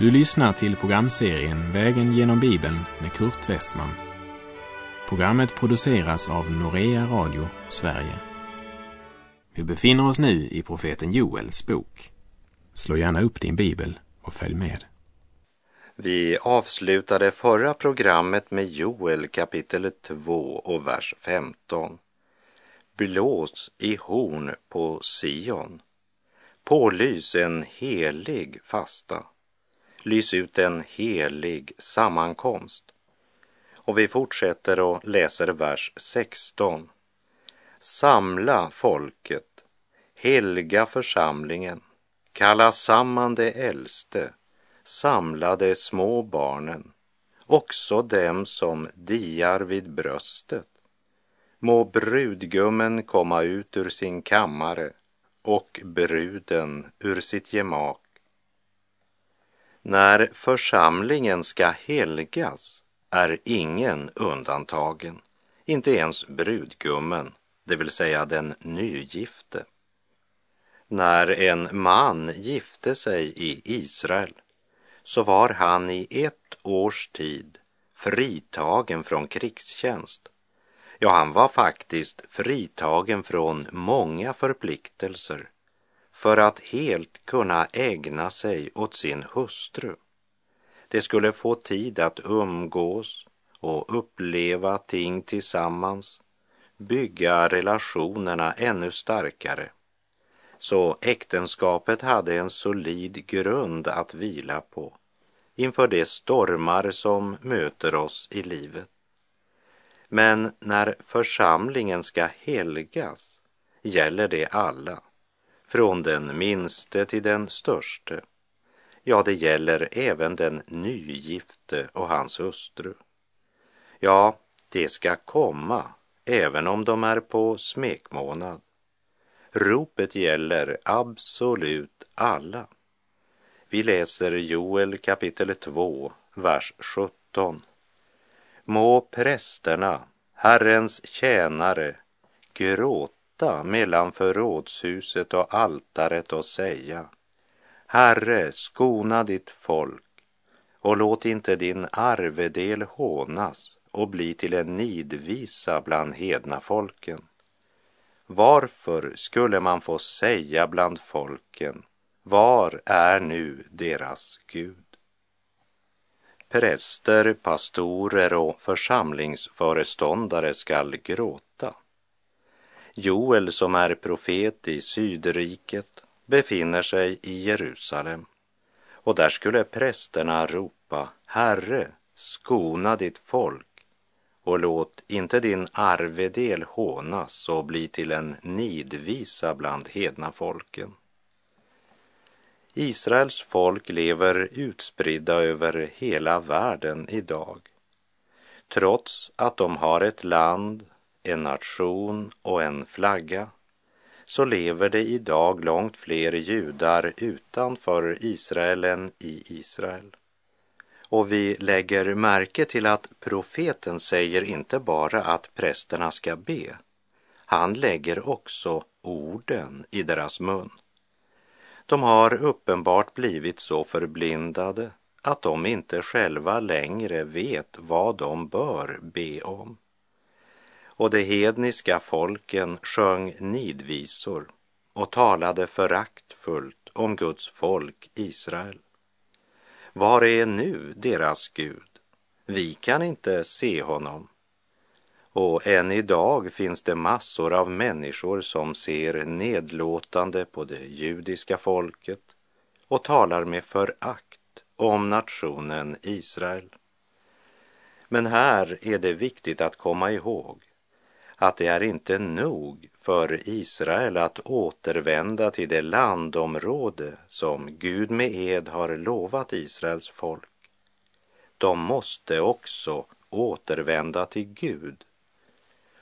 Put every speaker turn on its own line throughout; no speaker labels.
Du lyssnar till programserien Vägen genom Bibeln med Kurt Westman. Programmet produceras av Norea Radio Sverige. Vi befinner oss nu i profeten Joels bok. Slå gärna upp din bibel och följ med.
Vi avslutade förra programmet med Joel kapitel 2 och vers 15. Blås i horn på Sion. Pålys en helig fasta. Lys ut en helig sammankomst. Och vi fortsätter och läser vers 16. Samla folket, helga församlingen, kalla samman de äldste, samla de små barnen, också dem som diar vid bröstet. Må brudgummen komma ut ur sin kammare och bruden ur sitt gemak. När församlingen ska helgas är ingen undantagen, inte ens brudgummen, det vill säga den nygifte. När en man gifte sig i Israel så var han i ett års tid fritagen från krigstjänst. Ja, han var faktiskt fritagen från många förpliktelser för att helt kunna ägna sig åt sin hustru. De skulle få tid att umgås och uppleva ting tillsammans, bygga relationerna ännu starkare. Så äktenskapet hade en solid grund att vila på inför de stormar som möter oss i livet. Men när församlingen ska helgas gäller det alla, från den minste till den störste. Ja, det gäller även den nygifte och hans hustru. Ja, det ska komma även om de är på smekmånad. Ropet gäller absolut alla. Vi läser Joel kapitel 2, vers 17. Må prästerna, Herrens tjänare, gråta mellan förrådshuset och altaret och säga Herre, skona ditt folk och låt inte din arvedel hånas och bli till en nidvisa bland hedna folken. Varför skulle man få säga bland folken, var är nu deras Gud? Präster, pastorer och församlingsföreståndare skall gråta. Joel, som är profet i Sydriket, befinner sig i Jerusalem och där skulle prästerna ropa Herre, skona ditt folk och låt inte din arvedel hånas och bli till en nidvisa bland hedna folken. Israels folk lever utspridda över hela världen idag. Trots att de har ett land, en nation och en flagga så lever det idag långt fler judar utanför Israel än i Israel. Och vi lägger märke till att profeten säger inte bara att prästerna ska be. Han lägger också orden i deras mun. De har uppenbart blivit så förblindade att de inte själva längre vet vad de bör be om. Och de hedniska folken sjöng nidvisor och talade föraktfullt om Guds folk Israel. Var är nu deras Gud? Vi kan inte se honom. Och än idag finns det massor av människor som ser nedlåtande på det judiska folket och talar med förakt om nationen Israel. Men här är det viktigt att komma ihåg att det är inte nog för Israel att återvända till det landområde som Gud med ed har lovat Israels folk. De måste också återvända till Gud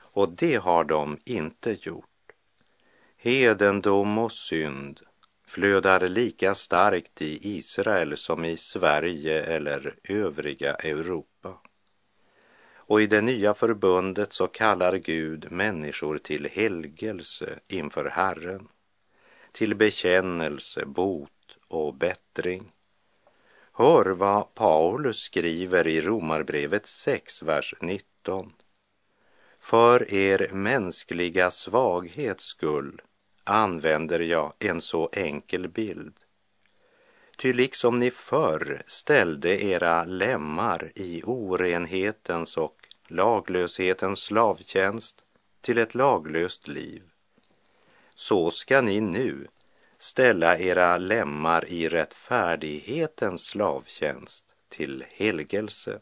och det har de inte gjort. Hedendom och synd flödar lika starkt i Israel som i Sverige eller övriga Europa. Och i det nya förbundet så kallar Gud människor till helgelse inför Herren, till bekännelse, bot och bättring. Hör vad Paulus skriver i Romarbrevet 6, vers 19. För er mänskliga svaghets skull använder jag en så enkel bild. Ty liksom ni förr ställde era lemmar i orenhetens och laglöshetens slavtjänst till ett laglöst liv, så ska ni nu ställa era lemmar i rättfärdighetens slavtjänst till helgelse.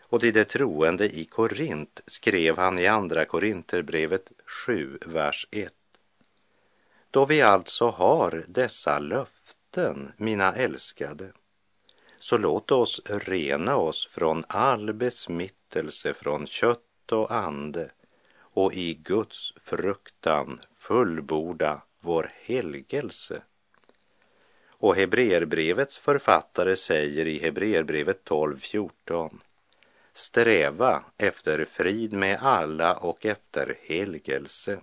Och till de troende i Korint skrev han i Andra Korinterbrevet 7, vers 1. Då vi alltså har dessa löften, mina älskade, så låt oss rena oss från all besmittelse från kött och ande och i Guds fruktan fullborda vår helgelse. Och Hebreerbrevets författare säger i Hebreerbrevet 12.14 Sträva efter frid med alla och efter helgelse,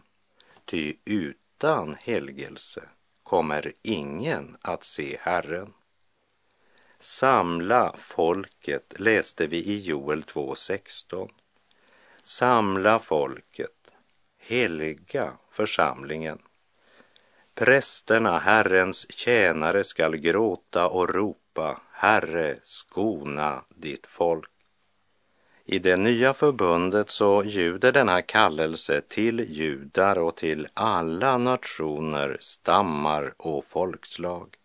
ty utan helgelse kommer ingen att se Herren. Samla folket läste vi i Joel 2.16. Samla folket, helga församlingen. Prästerna, Herrens tjänare, skall gråta och ropa, Herre, skona ditt folk. I det nya förbundet så ljuder denna kallelse till judar och till alla nationer, stammar och folkslag.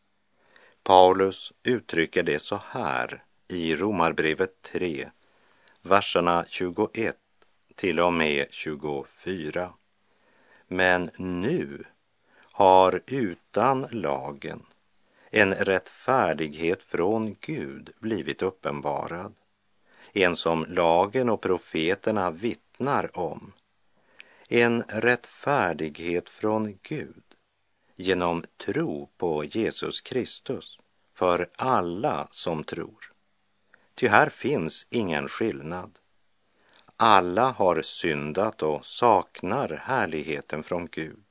Paulus uttrycker det så här i Romarbrevet 3, verserna 21 till och med 24. Men nu har utan lagen en rättfärdighet från Gud blivit uppenbarad, en som lagen och profeterna vittnar om, en rättfärdighet från Gud genom tro på Jesus Kristus för alla som tror. Ty här finns ingen skillnad. Alla har syndat och saknar härligheten från Gud.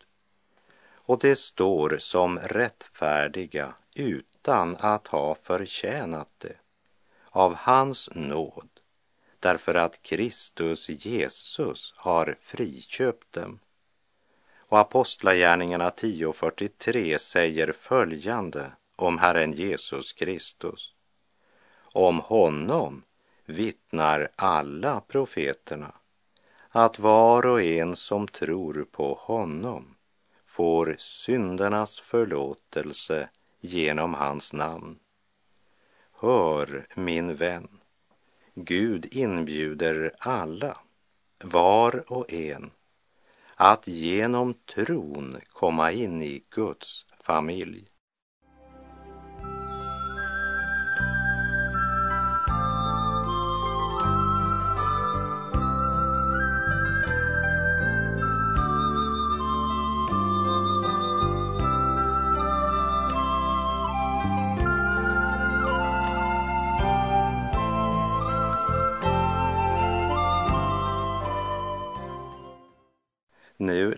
Och det står som rättfärdiga utan att ha förtjänat det av hans nåd därför att Kristus Jesus har friköpt dem. Och Apostlagärningarna 10.43 säger följande om Herren Jesus Kristus. Om honom vittnar alla profeterna att var och en som tror på honom får syndernas förlåtelse genom hans namn. Hör, min vän, Gud inbjuder alla, var och en, att genom tron komma in i Guds familj.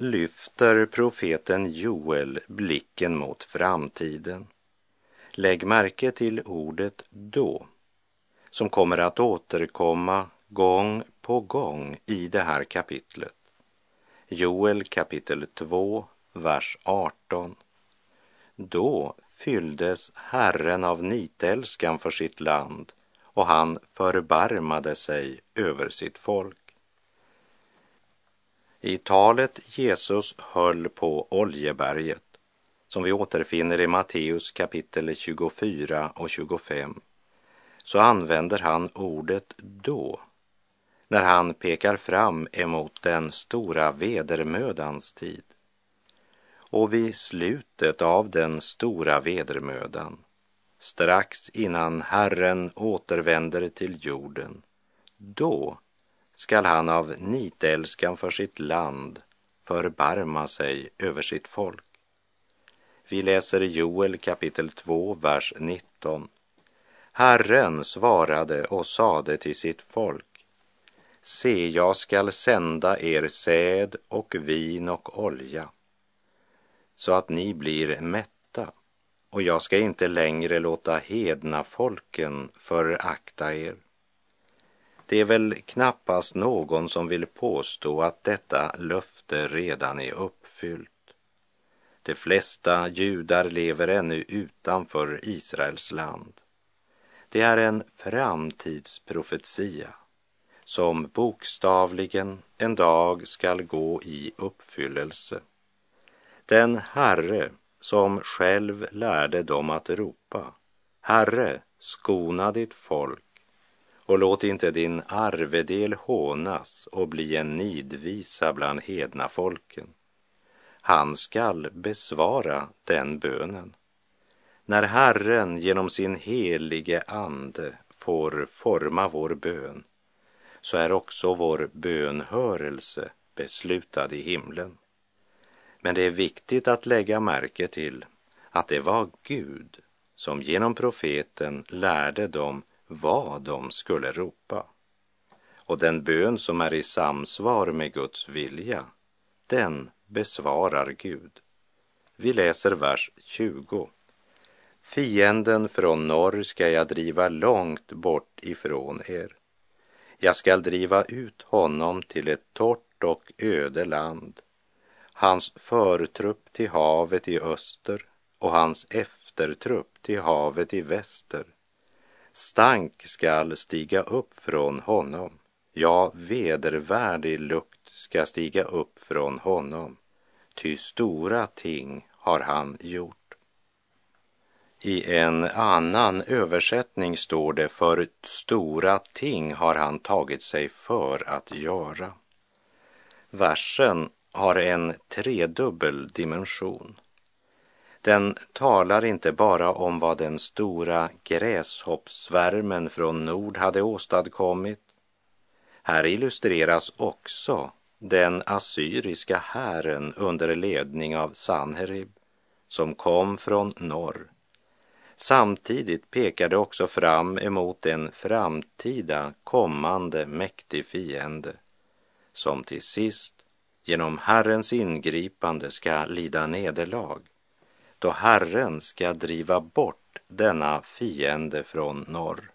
Lyfter profeten Joel blicken mot framtiden. Lägg märke till ordet då, som kommer att återkomma gång på gång i det här kapitlet. Joel kapitel 2, vers 18. Då fylldes Herren av nitälskan för sitt land och han förbarmade sig över sitt folk. I talet Jesus höll på Oljeberget, som vi återfinner i Matteus kapitel 24 och 25, så använder han ordet då när han pekar fram emot den stora vedermödans tid. Och vid slutet av den stora vedermödan, strax innan Herren återvänder till jorden, då skall han av nitälskan för sitt land förbarma sig över sitt folk. Vi läser Joel kapitel 2, vers 19. Herren svarade och sade till sitt folk. Se, jag skall sända er säd och vin och olja så att ni blir mätta och jag ska inte längre låta hedna folken förakta er. Det är väl knappast någon som vill påstå att detta löfte redan är uppfyllt. De flesta judar lever ännu utanför Israels land. Det är en framtidsprofetia som bokstavligen en dag skall gå i uppfyllelse. Den Herre som själv lärde dem att ropa Herre, skona ditt folk och låt inte din arvedel hånas och bli en nidvisa bland hedna folken. Han skall besvara den bönen. När Herren genom sin helige ande får forma vår bön så är också vår bönhörelse beslutad i himlen. Men det är viktigt att lägga märke till att det var Gud som genom profeten lärde dem vad de skulle ropa. Och den bön som är i samsvar med Guds vilja, den besvarar Gud. Vi läser vers 20. Fienden från norr ska jag driva långt bort ifrån er. Jag skall driva ut honom till ett torrt och öde land, hans förtrupp till havet i öster och hans eftertrupp till havet i väster. Stank skall stiga upp från honom, ja, vedervärdig lukt ska stiga upp från honom, ty stora ting har han gjort. I en annan översättning står det för stora ting har han tagit sig för att göra. Versen har en tredubbel dimension. Den talar inte bara om vad den stora gräshoppsvärmen från nord hade åstadkommit. Här illustreras också den assyriska hären under ledning av Sanherib som kom från norr Samtidigt pekar det också fram emot en framtida kommande mäktig fiende som till sist genom Herrens ingripande ska lida nederlag då Herren ska driva bort denna fiende från norr.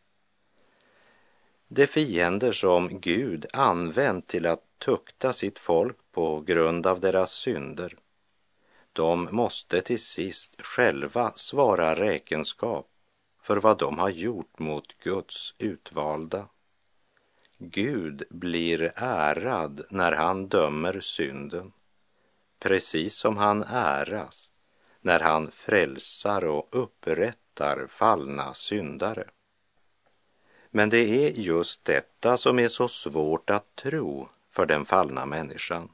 De fiender som Gud använt till att tukta sitt folk på grund av deras synder de måste till sist själva svara räkenskap för vad de har gjort mot Guds utvalda. Gud blir ärad när han dömer synden, precis som han äras när han frälsar och upprättar fallna syndare. Men det är just detta som är så svårt att tro för den fallna människan.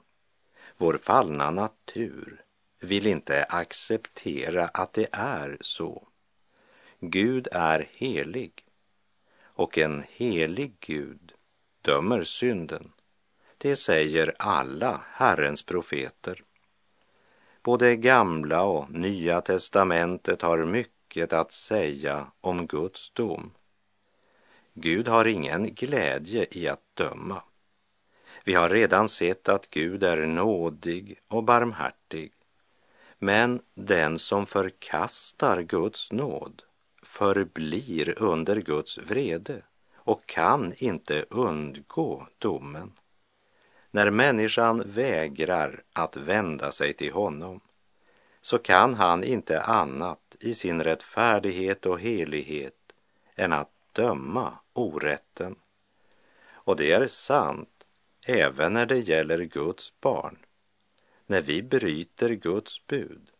Vår fallna natur vill inte acceptera att det är så. Gud är helig och en helig Gud dömer synden. Det säger alla Herrens profeter. Både gamla och nya testamentet har mycket att säga om Guds dom. Gud har ingen glädje i att döma. Vi har redan sett att Gud är nådig och barmhärtig men den som förkastar Guds nåd förblir under Guds vrede och kan inte undgå domen. När människan vägrar att vända sig till honom så kan han inte annat i sin rättfärdighet och helighet än att döma orätten. Och det är sant även när det gäller Guds barn när vi bryter Guds bud.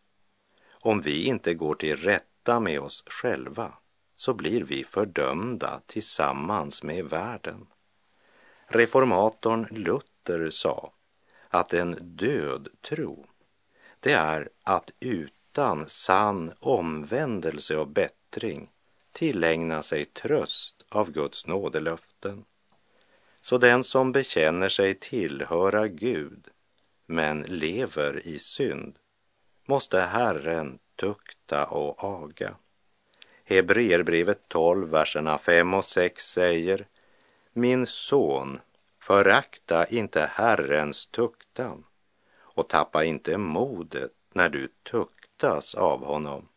Om vi inte går till rätta med oss själva så blir vi fördömda tillsammans med världen. Reformatorn Luther sa att en död tro, det är att utan sann omvändelse och bättring tillägna sig tröst av Guds nådelöften. Så den som bekänner sig tillhöra Gud men lever i synd måste Herren tukta och aga. Hebreerbrevet 12, verserna 5 och 6 säger Min son, förakta inte Herrens tuktan och tappa inte modet när du tuktas av honom.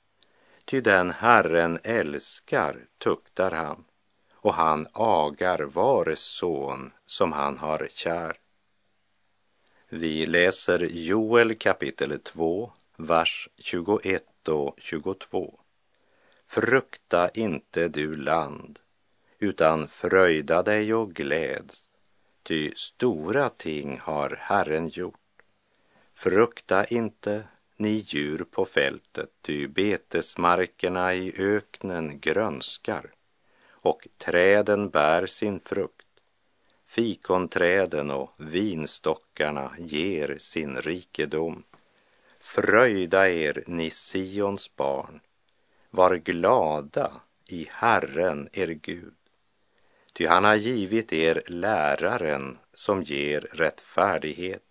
Ty den Herren älskar tuktar han och han agar var son som han har kär. Vi läser Joel kapitel 2, vers 21 och 22. Frukta inte du land, utan fröjda dig och gläds, ty stora ting har Herren gjort. Frukta inte, ni djur på fältet, ty betesmarkerna i öknen grönskar och träden bär sin frukt. Fikonträden och vinstockarna ger sin rikedom. Fröjda er, ni Sions barn, var glada i Herren, er Gud. Ty han har givit er läraren som ger rättfärdighet.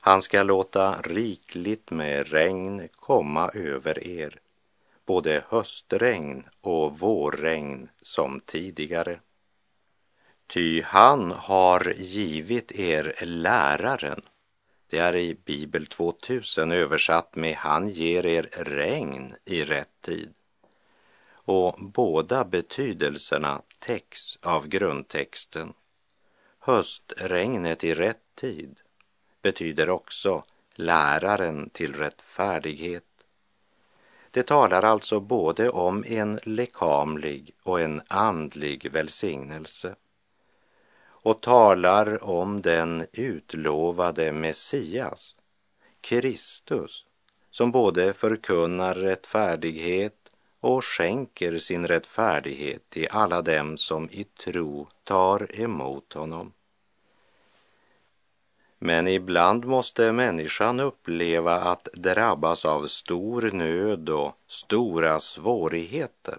Han ska låta rikligt med regn komma över er, både höstregn och vårregn som tidigare. Ty han har givit er läraren. Det är i Bibel 2000 översatt med Han ger er regn i rätt tid. Och båda betydelserna täcks av grundtexten. Höstregnet i rätt tid betyder också läraren till rättfärdighet. Det talar alltså både om en lekamlig och en andlig välsignelse och talar om den utlovade Messias, Kristus, som både förkunnar rättfärdighet och skänker sin rättfärdighet till alla dem som i tro tar emot honom. Men ibland måste människan uppleva att drabbas av stor nöd och stora svårigheter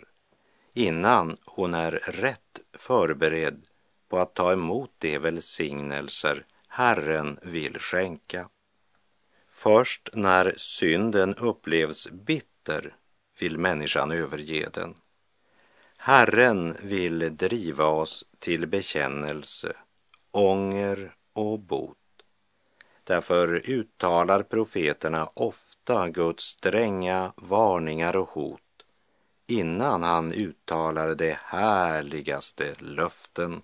innan hon är rätt förberedd på att ta emot de välsignelser Herren vill skänka. Först när synden upplevs bitter vill människan överge den. Herren vill driva oss till bekännelse, ånger och bot. Därför uttalar profeterna ofta Guds stränga varningar och hot innan han uttalar de härligaste löften.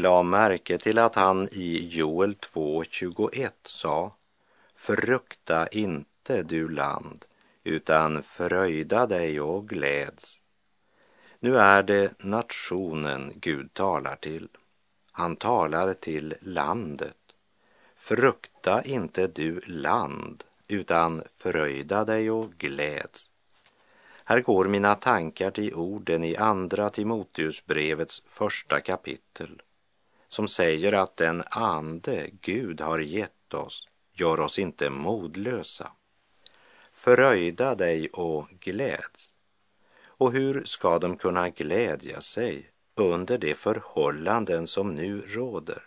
Lade la märke till att han i Joel 2.21 sa Frukta inte du land, utan fröjda dig och gläds. Nu är det nationen Gud talar till. Han talar till landet. Frukta inte du land, utan fröjda dig och gläds. Här går mina tankar till orden i Andra Timoteusbrevets första kapitel som säger att den ande Gud har gett oss gör oss inte modlösa. Föröjda dig och gläds. Och hur ska de kunna glädja sig under de förhållanden som nu råder?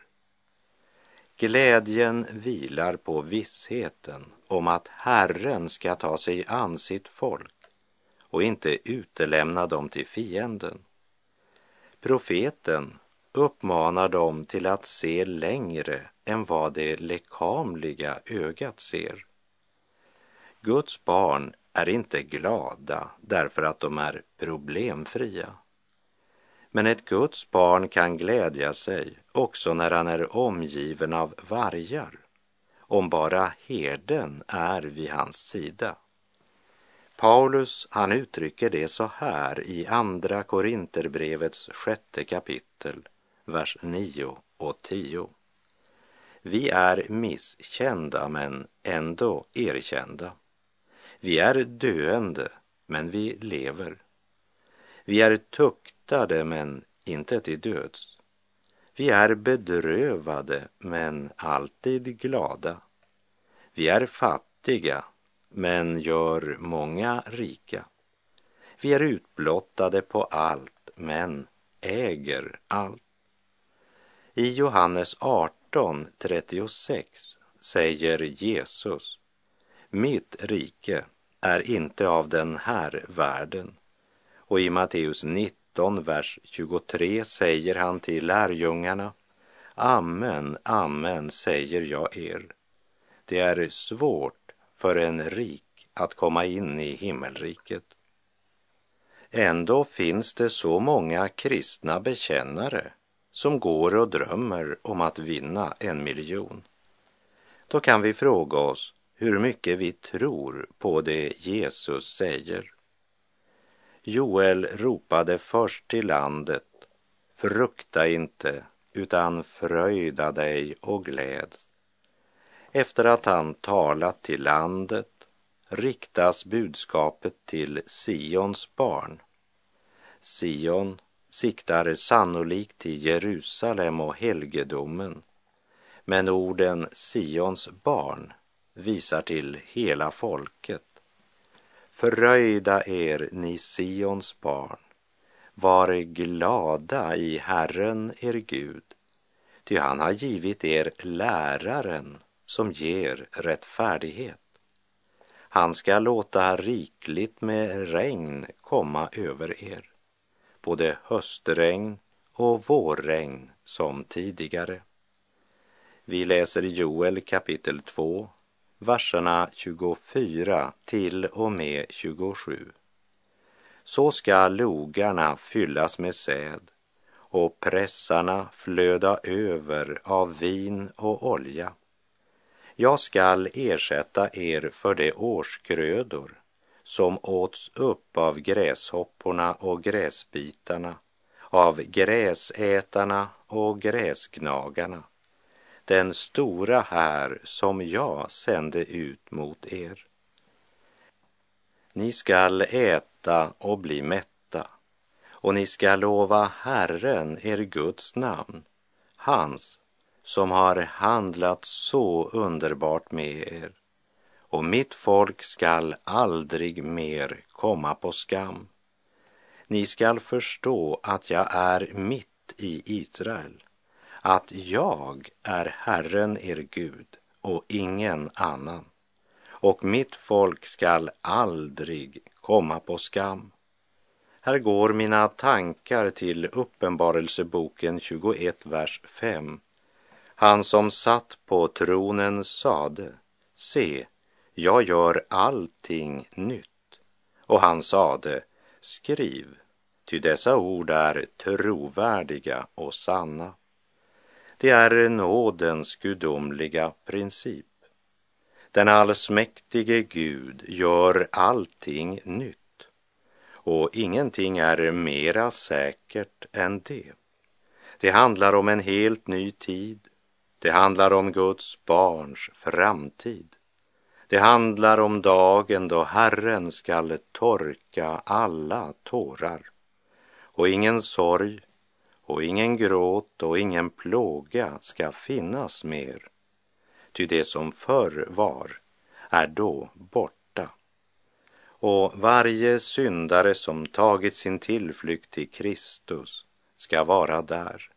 Glädjen vilar på vissheten om att Herren ska ta sig an sitt folk och inte utelämna dem till fienden. Profeten uppmanar dem till att se längre än vad det lekamliga ögat ser. Guds barn är inte glada därför att de är problemfria. Men ett Guds barn kan glädja sig också när han är omgiven av vargar, om bara herden är vid hans sida. Paulus, han uttrycker det så här i Andra Korinterbrevets sjätte kapitel vers 9 och 10. Vi är misskända men ändå erkända. Vi är döende men vi lever. Vi är tuktade men inte till döds. Vi är bedrövade men alltid glada. Vi är fattiga men gör många rika. Vi är utblottade på allt, men äger allt. I Johannes 18, 36 säger Jesus, mitt rike är inte av den här världen. Och i Matteus 19, vers 23 säger han till lärjungarna, Amen, amen säger jag er. Det är svårt för en rik att komma in i himmelriket. Ändå finns det så många kristna bekännare som går och drömmer om att vinna en miljon. Då kan vi fråga oss hur mycket vi tror på det Jesus säger. Joel ropade först till landet, frukta inte, utan fröjda dig och gläds. Efter att han talat till landet riktas budskapet till Sions barn. Sion siktar sannolikt till Jerusalem och helgedomen, men orden Sions barn visar till hela folket. Förröjda er, ni Sions barn, var glada i Herren er Gud, ty han har givit er läraren som ger rättfärdighet. Han ska låta rikligt med regn komma över er, både höstregn och vårregn som tidigare. Vi läser Joel kapitel 2, verserna 24 till och med 27. Så ska logarna fyllas med säd och pressarna flöda över av vin och olja jag skall ersätta er för de årsgrödor som åts upp av gräshopporna och gräsbitarna, av gräsätarna och gräsgnagarna, den stora här som jag sände ut mot er. Ni skall äta och bli mätta, och ni skall lova Herren, er Guds namn, hans som har handlat så underbart med er och mitt folk skall aldrig mer komma på skam. Ni skall förstå att jag är mitt i Israel, att jag är Herren er Gud och ingen annan, och mitt folk skall aldrig komma på skam. Här går mina tankar till Uppenbarelseboken 21, vers 5 han som satt på tronen sade, se, jag gör allting nytt. Och han sade, skriv, ty dessa ord är trovärdiga och sanna. Det är nådens gudomliga princip. Den allsmäktige Gud gör allting nytt och ingenting är mera säkert än det. Det handlar om en helt ny tid det handlar om Guds barns framtid. Det handlar om dagen då Herren skall torka alla tårar och ingen sorg och ingen gråt och ingen plåga ska finnas mer. Ty det som förr var är då borta. Och varje syndare som tagit sin tillflykt till Kristus ska vara där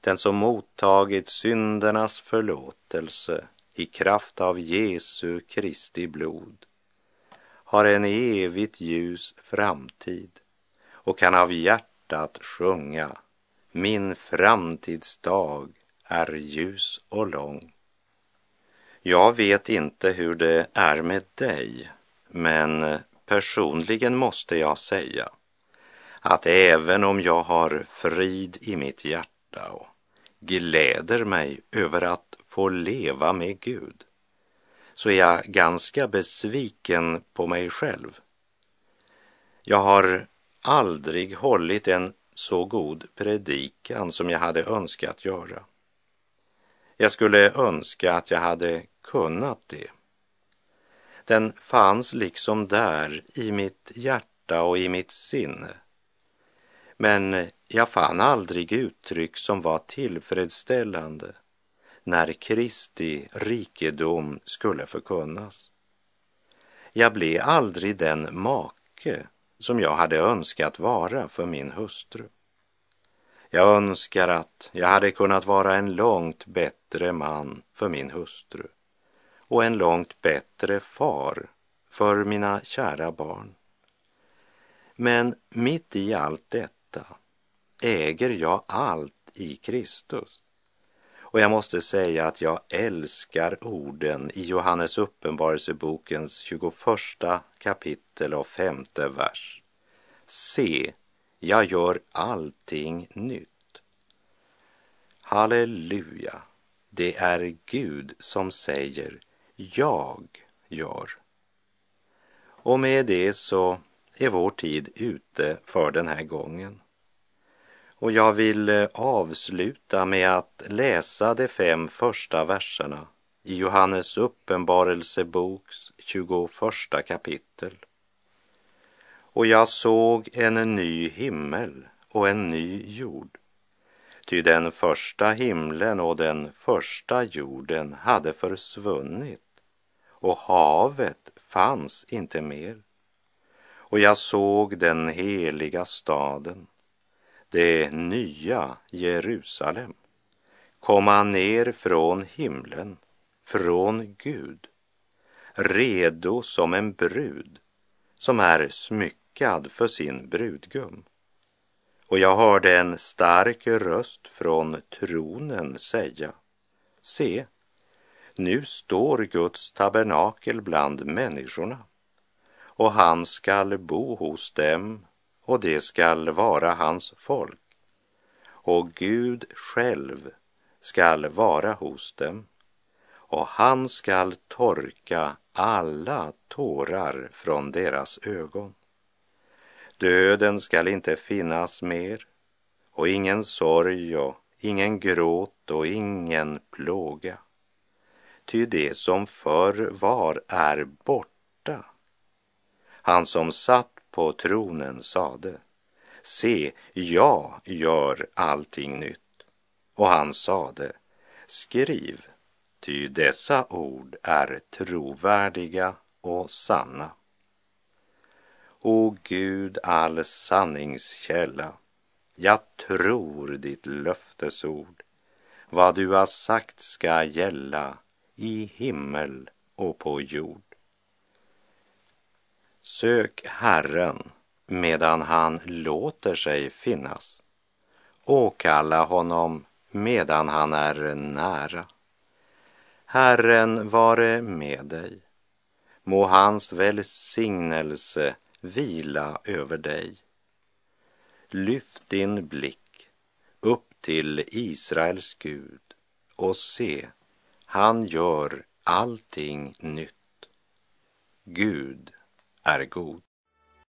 den som mottagit syndernas förlåtelse i kraft av Jesu Kristi blod har en evigt ljus framtid och kan av hjärtat sjunga Min framtidsdag är ljus och lång. Jag vet inte hur det är med dig, men personligen måste jag säga att även om jag har frid i mitt hjärta och gläder mig över att få leva med Gud så är jag ganska besviken på mig själv. Jag har aldrig hållit en så god predikan som jag hade önskat göra. Jag skulle önska att jag hade kunnat det. Den fanns liksom där i mitt hjärta och i mitt sinne. Men jag fann aldrig uttryck som var tillfredsställande när Kristi rikedom skulle förkunnas. Jag blev aldrig den make som jag hade önskat vara för min hustru. Jag önskar att jag hade kunnat vara en långt bättre man för min hustru och en långt bättre far för mina kära barn. Men mitt i allt detta äger jag allt i Kristus. Och jag måste säga att jag älskar orden i Johannes uppenbarelsebokens 21 kapitel och femte vers. Se, jag gör allting nytt. Halleluja, det är Gud som säger jag gör. Och med det så är vår tid ute för den här gången. Och jag vill eh, avsluta med att läsa de fem första verserna i Johannes uppenbarelseboks 21 kapitel. Och jag såg en ny himmel och en ny jord. Ty den första himlen och den första jorden hade försvunnit och havet fanns inte mer. Och jag såg den heliga staden, det nya Jerusalem, komma ner från himlen, från Gud, redo som en brud som är smyckad för sin brudgum. Och jag hörde en stark röst från tronen säga, se, nu står Guds tabernakel bland människorna och han skall bo hos dem och det skall vara hans folk. Och Gud själv skall vara hos dem och han skall torka alla tårar från deras ögon. Döden skall inte finnas mer och ingen sorg och ingen gråt och ingen plåga. Ty det som förr var är borta. Han som satt på tronen sade, se, jag gör allting nytt. Och han sade, skriv, ty dessa ord är trovärdiga och sanna. O Gud, all sanningskälla, jag tror ditt löftesord. Vad du har sagt ska gälla i himmel och på jord. Sök Herren medan han låter sig finnas. Åkalla honom medan han är nära. Herren vare med dig. Må hans välsignelse vila över dig. Lyft din blick upp till Israels Gud och se, han gör allting nytt. Gud är god.